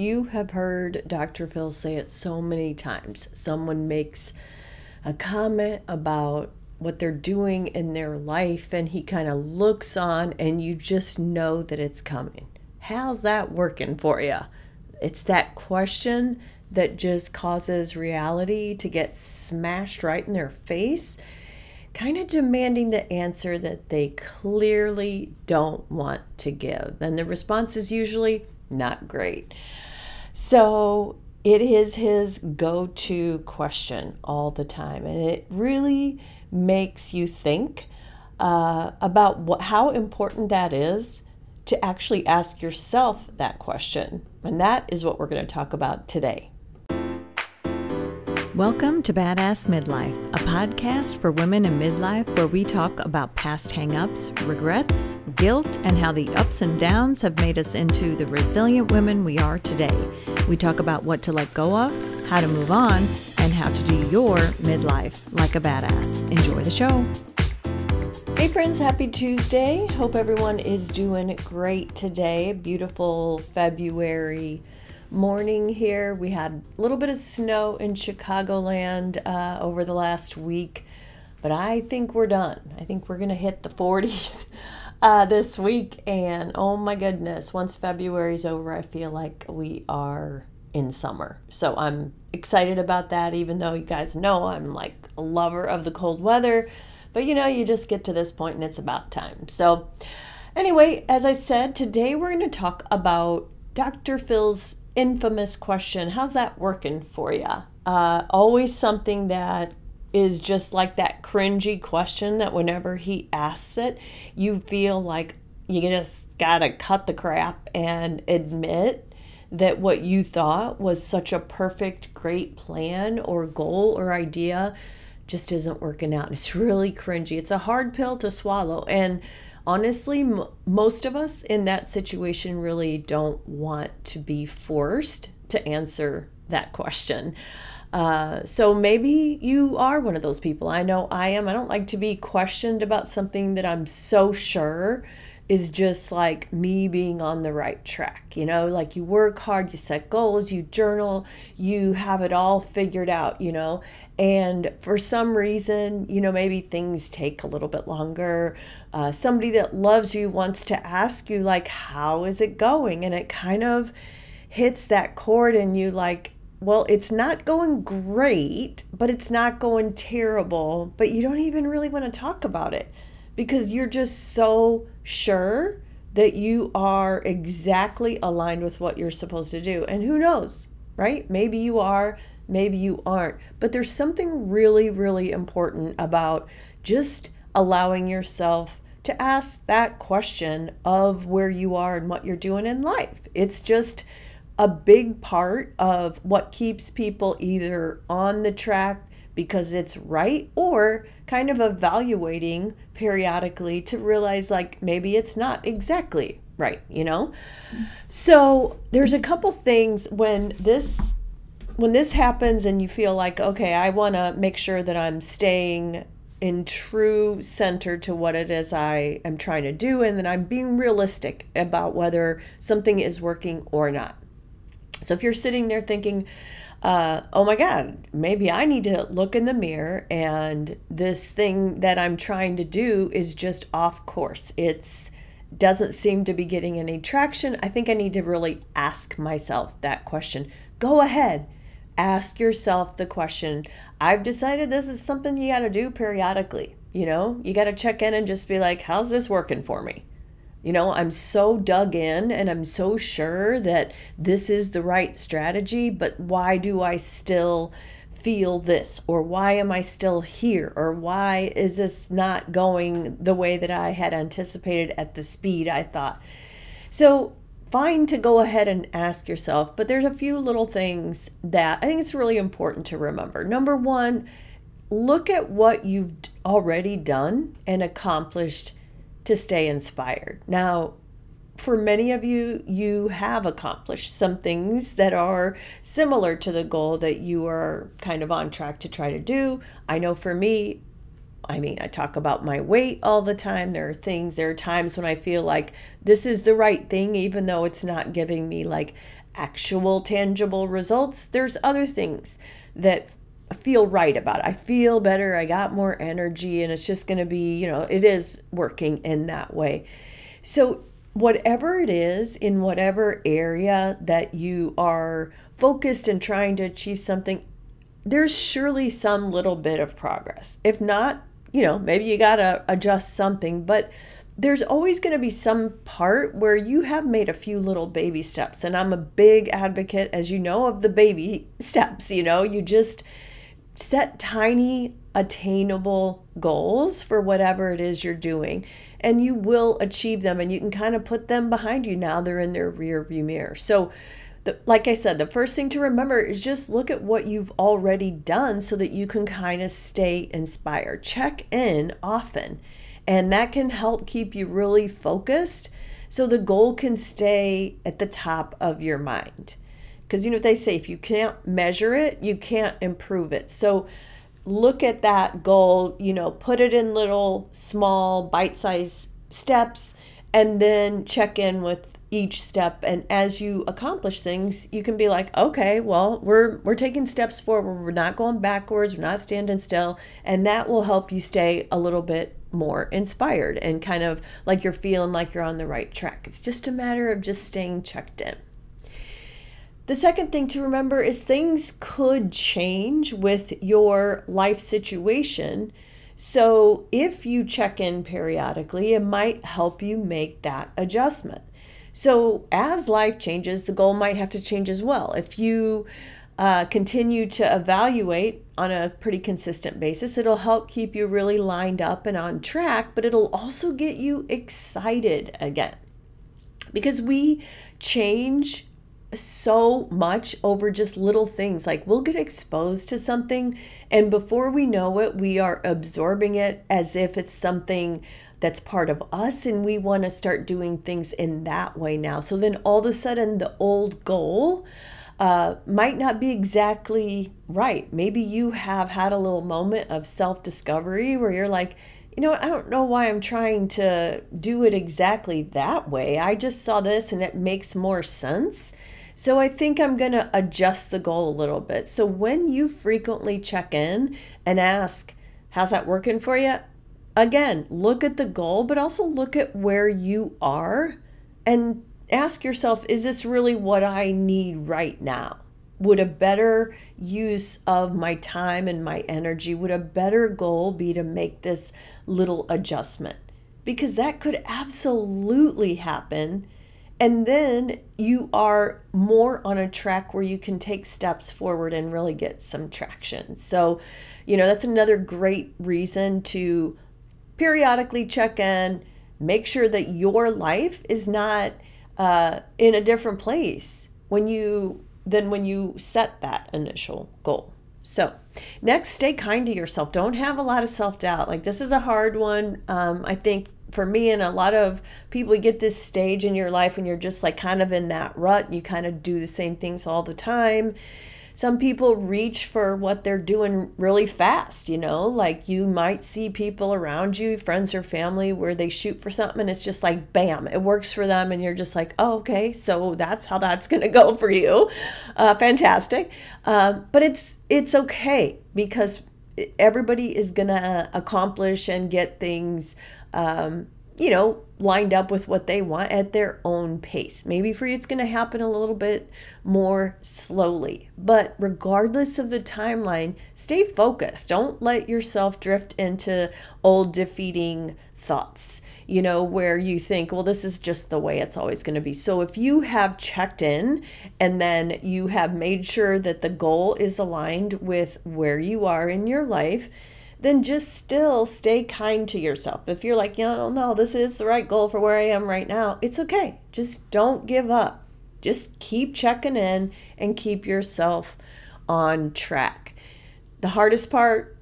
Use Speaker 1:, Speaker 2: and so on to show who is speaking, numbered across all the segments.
Speaker 1: You have heard Dr. Phil say it so many times. Someone makes a comment about what they're doing in their life, and he kind of looks on, and you just know that it's coming. How's that working for you? It's that question that just causes reality to get smashed right in their face, kind of demanding the answer that they clearly don't want to give. And the response is usually not great. So it is his go to question all the time. And it really makes you think uh, about what, how important that is to actually ask yourself that question. And that is what we're going to talk about today.
Speaker 2: Welcome to Badass Midlife, a podcast for women in midlife where we talk about past hangups, regrets, guilt, and how the ups and downs have made us into the resilient women we are today. We talk about what to let go of, how to move on, and how to do your midlife like a badass. Enjoy the show.
Speaker 1: Hey, friends, happy Tuesday. Hope everyone is doing great today. Beautiful February morning here. We had a little bit of snow in Chicagoland uh, over the last week, but I think we're done. I think we're going to hit the 40s uh, this week. And oh my goodness, once February's over, I feel like we are in summer. So I'm excited about that, even though you guys know I'm like a lover of the cold weather. But you know, you just get to this point and it's about time. So, anyway, as I said, today we're going to talk about Dr. Phil's infamous question how's that working for you uh, always something that is just like that cringy question that whenever he asks it you feel like you just gotta cut the crap and admit that what you thought was such a perfect great plan or goal or idea just isn't working out. And it's really cringy. It's a hard pill to swallow. And honestly, m- most of us in that situation really don't want to be forced to answer that question. Uh, so maybe you are one of those people. I know I am. I don't like to be questioned about something that I'm so sure is just like me being on the right track. You know, like you work hard, you set goals, you journal, you have it all figured out, you know. And for some reason, you know, maybe things take a little bit longer. Uh, somebody that loves you wants to ask you, like, how is it going? And it kind of hits that chord, and you like, well, it's not going great, but it's not going terrible, but you don't even really want to talk about it because you're just so sure that you are exactly aligned with what you're supposed to do. And who knows, right? Maybe you are, maybe you aren't. But there's something really, really important about just allowing yourself to ask that question of where you are and what you're doing in life. It's just a big part of what keeps people either on the track because it's right or kind of evaluating periodically to realize like maybe it's not exactly right, you know? So there's a couple things when this when this happens and you feel like okay, I want to make sure that I'm staying in true center to what it is I am trying to do and that I'm being realistic about whether something is working or not. So if you're sitting there thinking, uh, oh my God, maybe I need to look in the mirror and this thing that I'm trying to do is just off course. It's doesn't seem to be getting any traction. I think I need to really ask myself that question. Go ahead, ask yourself the question. I've decided this is something you got to do periodically. You know, you got to check in and just be like, how's this working for me? You know, I'm so dug in and I'm so sure that this is the right strategy, but why do I still feel this? Or why am I still here? Or why is this not going the way that I had anticipated at the speed I thought? So, fine to go ahead and ask yourself, but there's a few little things that I think it's really important to remember. Number one, look at what you've already done and accomplished to stay inspired. Now, for many of you, you have accomplished some things that are similar to the goal that you are kind of on track to try to do. I know for me, I mean, I talk about my weight all the time. There are things, there are times when I feel like this is the right thing, even though it's not giving me like actual tangible results, there's other things that feel right about it. I feel better, I got more energy, and it's just going to be, you know, it is working in that way. So, whatever it is in whatever area that you are focused and trying to achieve something, there's surely some little bit of progress. If not, you know, maybe you got to adjust something, but there's always going to be some part where you have made a few little baby steps. And I'm a big advocate, as you know, of the baby steps. You know, you just set tiny, attainable goals for whatever it is you're doing, and you will achieve them. And you can kind of put them behind you now, they're in their rear view mirror. So, the, like I said, the first thing to remember is just look at what you've already done so that you can kind of stay inspired. Check in often and that can help keep you really focused so the goal can stay at the top of your mind. Because you know what they say if you can't measure it, you can't improve it. So look at that goal, you know, put it in little small bite sized steps and then check in with each step. And as you accomplish things you can be like okay well we're we're taking steps forward. We're not going backwards. We're not standing still. And that will help you stay a little bit more inspired and kind of like you're feeling like you're on the right track. It's just a matter of just staying checked in the second thing to remember is things could change with your life situation so if you check in periodically it might help you make that adjustment so, as life changes, the goal might have to change as well. If you uh, continue to evaluate on a pretty consistent basis, it'll help keep you really lined up and on track, but it'll also get you excited again. Because we change so much over just little things. Like we'll get exposed to something, and before we know it, we are absorbing it as if it's something that's part of us and we want to start doing things in that way now. So then all of a sudden the old goal uh, might not be exactly right. Maybe you have had a little moment of self discovery where you're like, you know, I don't know why I'm trying to do it exactly that way. I just saw this and it makes more sense. So I think I'm going to adjust the goal a little bit. So when you frequently check in and ask, How's that working for you? again, look at the goal, but also look at where you are and ask yourself is this really what I need right now? Would a better use of my time and my energy, would a better goal be to make this little adjustment? Because that could absolutely happen. And then you are more on a track where you can take steps forward and really get some traction. So, you know, that's another great reason to periodically check in, make sure that your life is not uh, in a different place when you than when you set that initial goal. So, next, stay kind to yourself. Don't have a lot of self doubt. Like, this is a hard one. Um, I think for me and a lot of people, you get this stage in your life when you're just like kind of in that rut. You kind of do the same things all the time some people reach for what they're doing really fast, you know, like you might see people around you, friends or family, where they shoot for something and it's just like bam, it works for them, and you're just like, oh, okay, so that's how that's gonna go for you. Uh, fantastic. Uh, but it's it's okay because everybody is gonna accomplish and get things um, you know, lined up with what they want at their own pace. Maybe for you, it's going to happen a little bit more slowly. But regardless of the timeline, stay focused. Don't let yourself drift into old defeating thoughts, you know, where you think, well, this is just the way it's always going to be. So if you have checked in and then you have made sure that the goal is aligned with where you are in your life, then just still stay kind to yourself. If you're like, you know, no, this is the right goal for where I am right now, it's okay. Just don't give up. Just keep checking in and keep yourself on track. The hardest part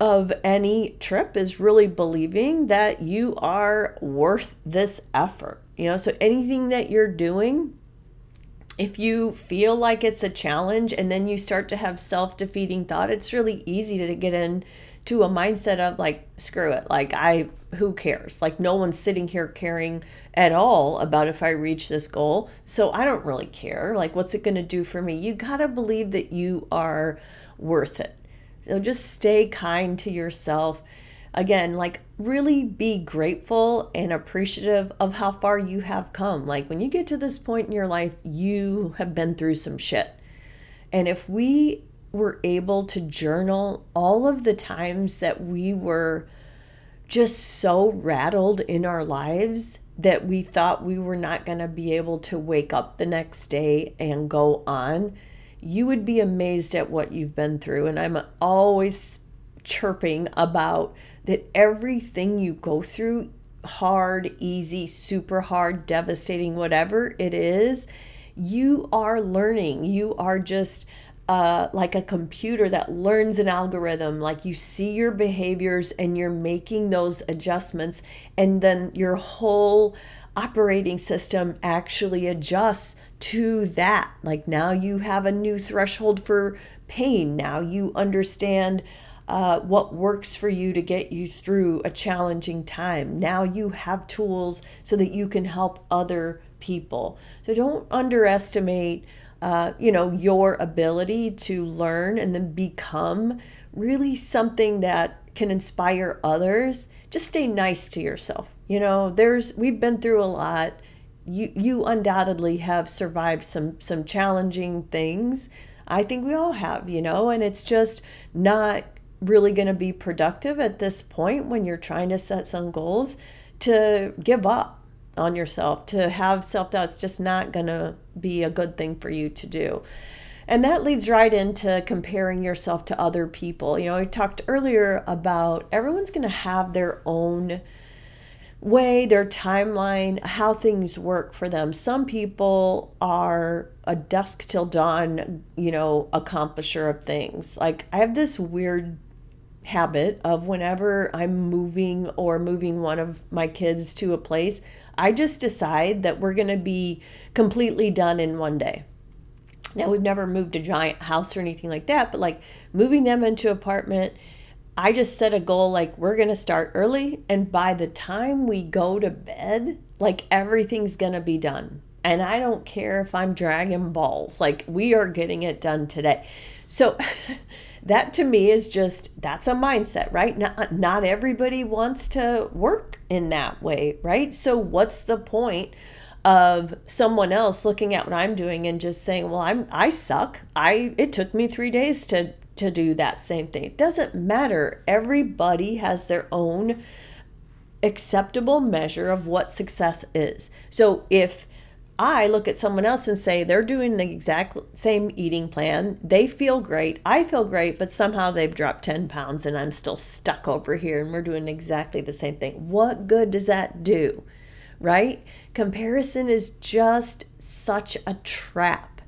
Speaker 1: of any trip is really believing that you are worth this effort. You know, so anything that you're doing, if you feel like it's a challenge and then you start to have self defeating thought, it's really easy to get in to a mindset of like screw it like i who cares? Like no one's sitting here caring at all about if i reach this goal so i don't really care. Like what's it going to do for me? You got to believe that you are worth it. So just stay kind to yourself. Again like really be grateful and appreciative of how far you have come. Like when you get to this point in your life you have been through some shit. And if we were able to journal all of the times that we were just so rattled in our lives that we thought we were not going to be able to wake up the next day and go on, you would be amazed at what you've been through. And I'm always chirping about that everything you go through, hard, easy, super hard, devastating, whatever it is, you are learning. You are just uh, like a computer that learns an algorithm. Like you see your behaviors and you're making those adjustments, and then your whole operating system actually adjusts to that. Like now you have a new threshold for pain. Now you understand uh, what works for you to get you through a challenging time. Now you have tools so that you can help other people. So don't underestimate, uh, you know, your ability to learn and then become really something that can inspire others. Just stay nice to yourself. You know, there's we've been through a lot. You you undoubtedly have survived some some challenging things. I think we all have, you know, and it's just not really going to be productive at this point when you're trying to set some goals to give up on yourself to have self-doubt is just not going to be a good thing for you to do and that leads right into comparing yourself to other people you know i talked earlier about everyone's going to have their own way, their timeline, how things work for them. Some people are a dusk till dawn, you know, accomplisher of things. Like I have this weird habit of whenever I'm moving or moving one of my kids to a place, I just decide that we're going to be completely done in one day. Now, we've never moved a giant house or anything like that, but like moving them into apartment, I just set a goal like we're going to start early and by the time we go to bed, like everything's going to be done. And I don't care if I'm dragging balls. Like we are getting it done today. So that to me is just that's a mindset right? Not not everybody wants to work in that way right? So what's the point of someone else looking at what I'm doing and just saying well I'm I suck. I it took me 3 days to to do that same thing. It doesn't matter. Everybody has their own acceptable measure of what success is. So if I look at someone else and say they're doing the exact same eating plan. They feel great. I feel great, but somehow they've dropped 10 pounds and I'm still stuck over here and we're doing exactly the same thing. What good does that do? Right? Comparison is just such a trap.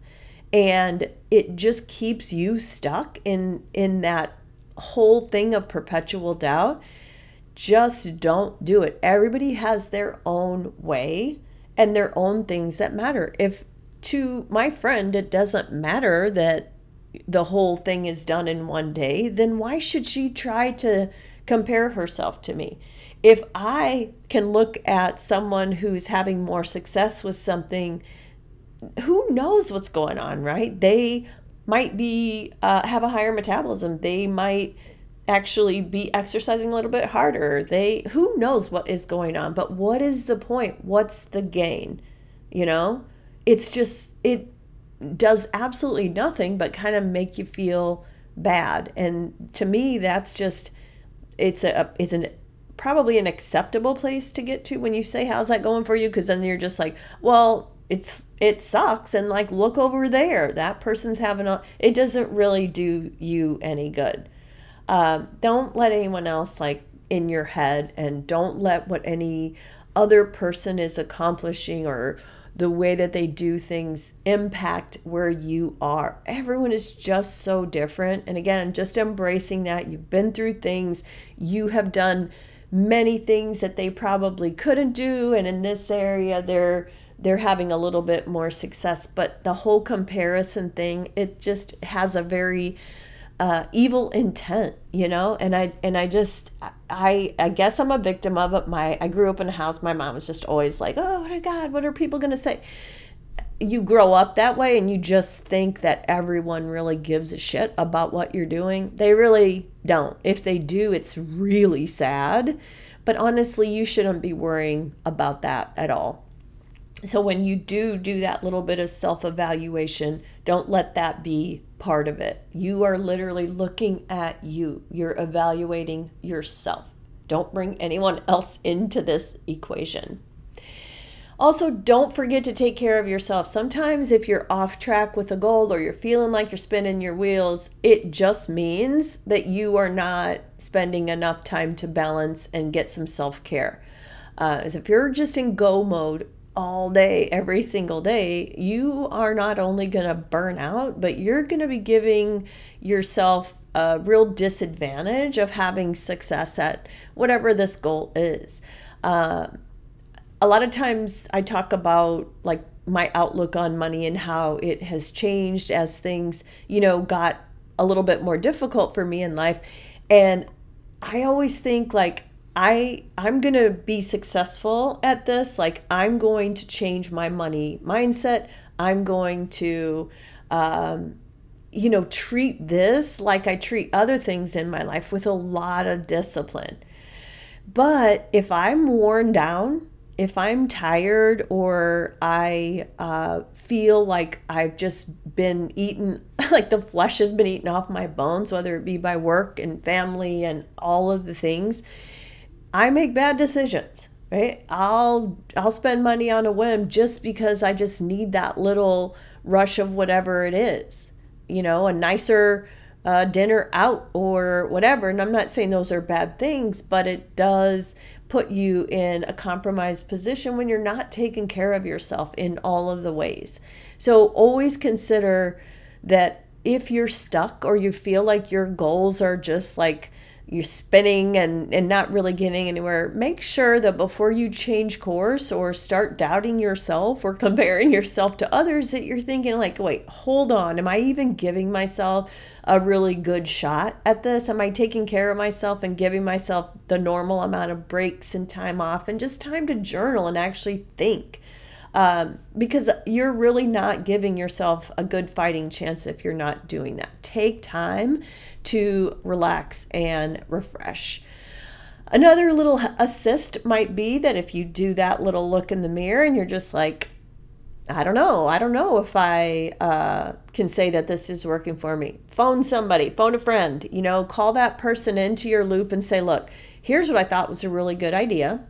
Speaker 1: And it just keeps you stuck in in that whole thing of perpetual doubt. Just don't do it. Everybody has their own way and their own things that matter. If to my friend it doesn't matter that the whole thing is done in one day, then why should she try to compare herself to me? If I can look at someone who's having more success with something, who knows what's going on, right? They might be uh, have a higher metabolism. They might actually be exercising a little bit harder. They who knows what is going on, but what is the point? What's the gain? You know? It's just it does absolutely nothing but kind of make you feel bad. And to me that's just it's a it's an probably an acceptable place to get to when you say how's that going for you because then you're just like, well, it's it sucks and like look over there. That person's having a it doesn't really do you any good uh, don't let anyone else like in your head and don't let what any other person is accomplishing or the way that they do things impact where you are. Everyone is just so different. And again, just embracing that you've been through things, you have done many things that they probably couldn't do and in this area they're they're having a little bit more success, but the whole comparison thing, it just has a very uh, evil intent, you know. And I and I just I I guess I'm a victim of it. My I grew up in a house. My mom was just always like, "Oh my God, what are people gonna say?" You grow up that way, and you just think that everyone really gives a shit about what you're doing. They really don't. If they do, it's really sad. But honestly, you shouldn't be worrying about that at all. So when you do do that little bit of self evaluation, don't let that be part of it. You are literally looking at you, you're evaluating yourself. Don't bring anyone else into this equation. Also, don't forget to take care of yourself. Sometimes, if you're off track with a goal or you're feeling like you're spinning your wheels, it just means that you are not spending enough time to balance and get some self care. Uh, as if you're just in go mode all day, every single day, you are not only going to burn out, but you're going to be giving yourself a real disadvantage of having success at whatever this goal is. Uh, a lot of times I talk about like my outlook on money and how it has changed as things, you know, got a little bit more difficult for me in life. And I always think like I I'm going to be successful at this, like I'm going to change my money mindset. I'm going to um you know, treat this like I treat other things in my life with a lot of discipline. But if I'm worn down if I'm tired or I uh, feel like I've just been eaten, like the flesh has been eaten off my bones, whether it be by work and family and all of the things, I make bad decisions. Right? I'll I'll spend money on a whim just because I just need that little rush of whatever it is. You know, a nicer uh, dinner out or whatever. And I'm not saying those are bad things, but it does put you in a compromised position when you're not taking care of yourself in all of the ways. So always consider that if you're stuck or you feel like your goals are just like you're spinning and, and not really getting anywhere, make sure that before you change course or start doubting yourself or comparing yourself to others, that you're thinking, like, wait, hold on. Am I even giving myself a really good shot at this? Am I taking care of myself and giving myself the normal amount of breaks and time off and just time to journal and actually think? Um, because you're really not giving yourself a good fighting chance if you're not doing that. Take time to relax and refresh. Another little assist might be that if you do that little look in the mirror and you're just like, I don't know. I don't know if I uh, can say that this is working for me. Phone somebody, phone a friend, you know, call that person into your loop and say, look, here's what I thought was a really good idea.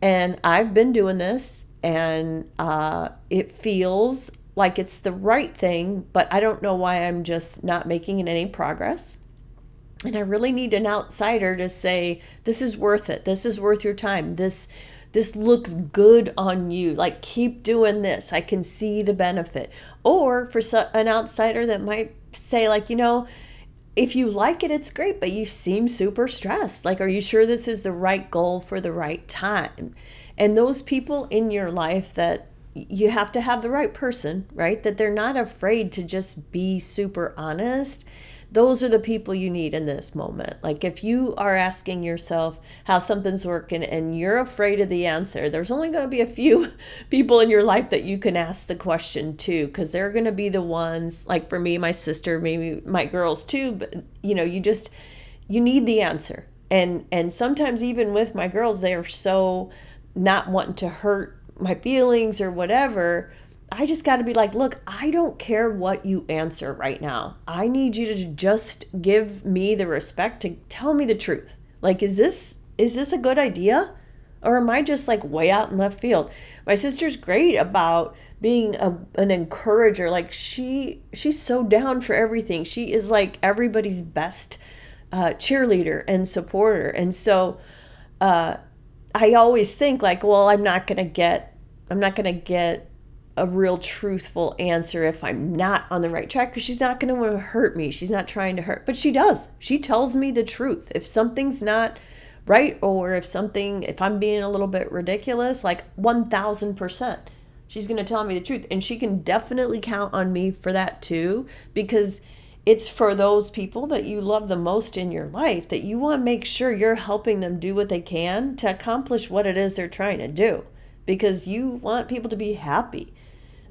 Speaker 1: And I've been doing this and uh, it feels like it's the right thing, but I don't know why I'm just not making any progress. And I really need an outsider to say, this is worth it. This is worth your time. This this looks good on you. Like keep doing this. I can see the benefit. Or for an outsider that might say like, you know, if you like it, it's great, but you seem super stressed. Like, are you sure this is the right goal for the right time? And those people in your life that you have to have the right person, right? That they're not afraid to just be super honest. Those are the people you need in this moment. Like if you are asking yourself how something's working and you're afraid of the answer, there's only going to be a few people in your life that you can ask the question to because they're going to be the ones like for me, my sister, maybe my girls too, but you know, you just you need the answer. And and sometimes even with my girls they're so not wanting to hurt my feelings or whatever, I just got to be like, look, I don't care what you answer right now. I need you to just give me the respect to tell me the truth. Like, is this is this a good idea? Or am I just like way out in left field? My sister's great about being a, an encourager. Like she she's so down for everything. She is like everybody's best uh, cheerleader and supporter. And so uh, I always think like, well, I'm not to get I'm not to get a real truthful answer if I'm not on the right track because she's not going to hurt me. She's not trying to hurt, but she does. She tells me the truth. If something's not right or if something if I'm being a little bit ridiculous, like 1000%, she's going to tell me the truth and she can definitely count on me for that too because it's for those people that you love the most in your life that you want to make sure you're helping them do what they can to accomplish what it is they're trying to do because you want people to be happy.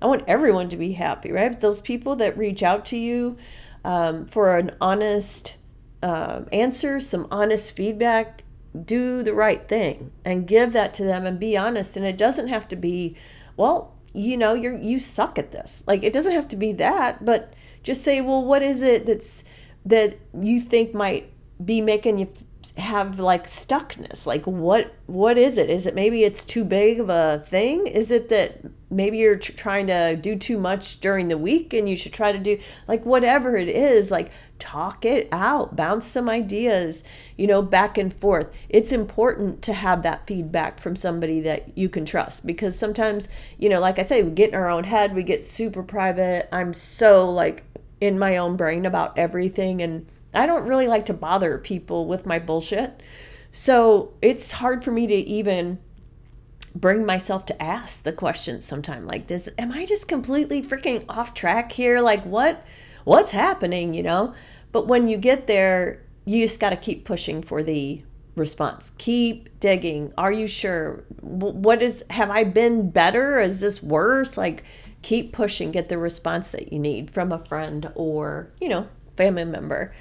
Speaker 1: I want everyone to be happy, right? Those people that reach out to you um, for an honest uh, answer, some honest feedback, do the right thing and give that to them and be honest. And it doesn't have to be, well, you know, you're you suck at this. Like it doesn't have to be that, but just say, well, what is it that's that you think might be making you have like stuckness. Like what what is it? Is it maybe it's too big of a thing? Is it that maybe you're tr- trying to do too much during the week and you should try to do like whatever it is like talk it out bounce some ideas you know back and forth. It's important to have that feedback from somebody that you can trust because sometimes you know like i say we get in our own head we get super private. I'm so like in my own brain about everything and I don't really like to bother people with my bullshit. So it's hard for me to even bring myself to ask the question sometime like this am i just completely freaking off track here? Like what what's happening? You know? But when you get there you just got to keep pushing for the response. Keep digging. Are you sure? What is have i been better? Is this worse? Like keep pushing. Get the response that you need from a friend or you know family member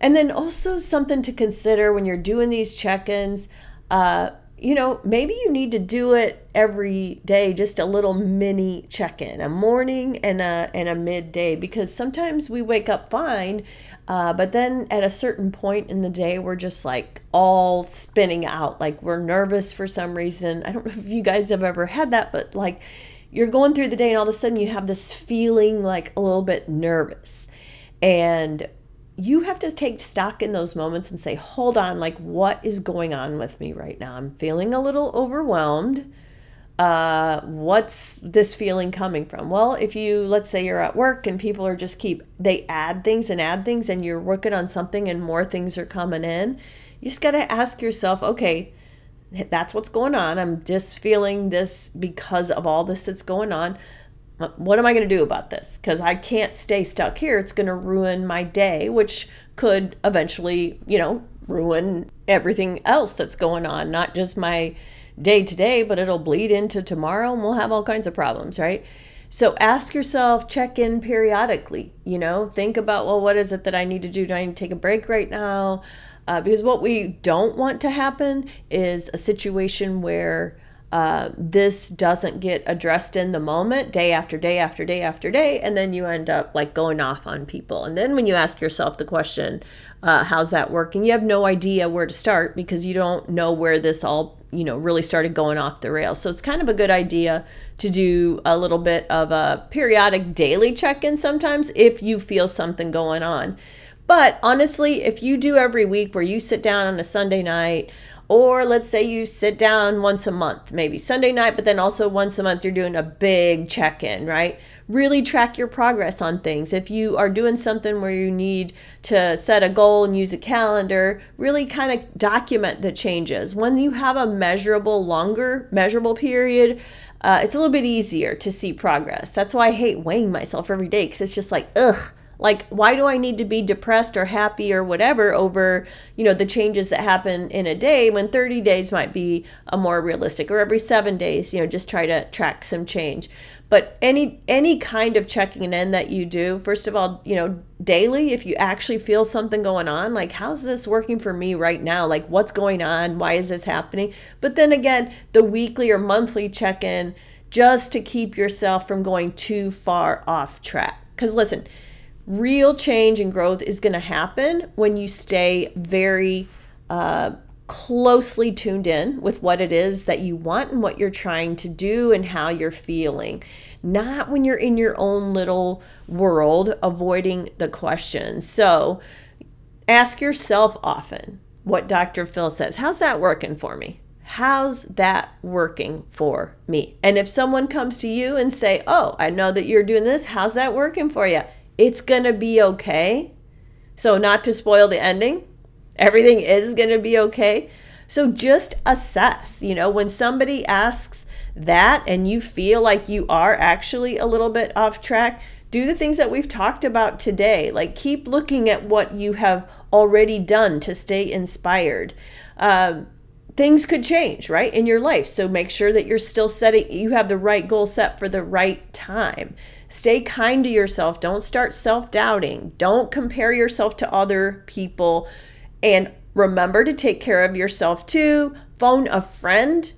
Speaker 1: and then also something to consider when you're doing these check-ins uh, you know, maybe you need to do it every day, just a little mini check-in, a morning and a and a midday, because sometimes we wake up fine, uh, but then at a certain point in the day, we're just like all spinning out, like we're nervous for some reason. I don't know if you guys have ever had that, but like you're going through the day and all of a sudden you have this feeling like a little bit nervous, and you have to take stock in those moments and say, hold on, like, what is going on with me right now? I'm feeling a little overwhelmed. Uh, what's this feeling coming from? Well, if you, let's say you're at work and people are just keep, they add things and add things and you're working on something and more things are coming in, you just got to ask yourself, okay, that's what's going on. I'm just feeling this because of all this that's going on what am I going to do about this? Because I can't stay stuck here. It's going to ruin my day, which could eventually, you know, ruin everything else that's going on, not just my day to day, but it'll bleed into tomorrow and we'll have all kinds of problems, right? So ask yourself, check in periodically, you know, think about, well, what is it that I need to do? Do I need to take a break right now? Uh, because what we don't want to happen is a situation where uh, this doesn't get addressed in the moment, day after day after day after day, and then you end up like going off on people. And then when you ask yourself the question, uh, how's that working? You have no idea where to start because you don't know where this all, you know, really started going off the rails. So it's kind of a good idea to do a little bit of a periodic daily check in sometimes if you feel something going on. But honestly, if you do every week where you sit down on a Sunday night, or let's say you sit down once a month, maybe Sunday night, but then also once a month you're doing a big check in, right? Really track your progress on things. If you are doing something where you need to set a goal and use a calendar, really kind of document the changes. When you have a measurable, longer, measurable period, uh, it's a little bit easier to see progress. That's why I hate weighing myself every day because it's just like, ugh like, why do I need to be depressed or happy or whatever over, you know, the changes that happen in a day when 30 days might be a more realistic or every seven days, you know, just try to track some change. But any any kind of checking in that you do, first of all, you know, daily, if you actually feel something going on, like how's this working for me right now? Like what's going on? Why is this happening? But then again, the weekly or monthly check-in just to keep yourself from going too far off track. Cuz listen, real change and growth is going to happen when you stay very uh, closely tuned in with what it is that you want and what you're trying to do and how you're feeling. Not when you're in your own little world avoiding the questions. So ask yourself often what Dr. Phil says. How's that working for me? How's that working for me? And if someone comes to you and say, "Oh, I know that you're doing this. How's that working for you?" It's going to be okay. So, not to spoil the ending, everything is going to be okay. So, just assess, you know, when somebody asks that and you feel like you are actually a little bit off track, do the things that we've talked about today. Like keep looking at what you have already done to stay inspired. Um, things could change, right, in your life. So make sure that you're still setting, you have the right goal set for the right time. Stay kind to yourself. Don't start self doubting. Don't compare yourself to other people. And remember to take care of yourself too. Phone a friend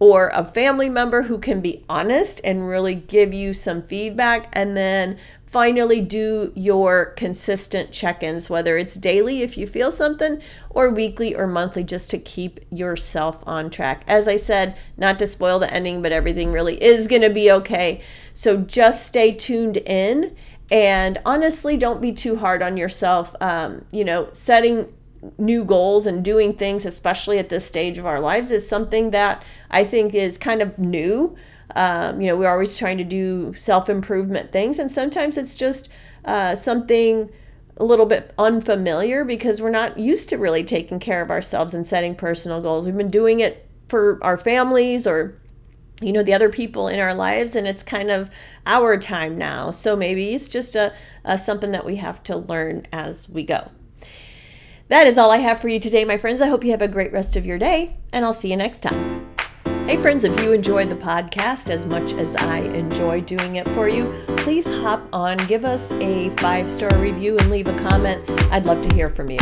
Speaker 1: or a family member who can be honest and really give you some feedback. And then finally do your consistent check ins, whether it's daily if you feel something, or weekly or monthly, just to keep yourself on track. As I said, not to spoil the ending, but everything really is going to be okay. So just stay tuned in. And honestly, don't be too hard on yourself. Um, you know, setting new goals and doing things, especially at this stage of our lives, is something that I think is kind of new. Um, you know, we're always trying to do self improvement things, and sometimes it's just uh, something a little bit unfamiliar because we're not used to really taking care of ourselves and setting personal goals. We've been doing it for our families or you know the other people in our lives and it's kind of our time now. So maybe it's just a, a something that we have to learn as we go. That is all i have for you today my friends. I hope you have a great rest of your day and i'll see you next time Hey, friends, if you enjoyed the podcast as much as I enjoy doing it for you, please hop on, give us a five star review, and leave a comment. I'd love to hear from you.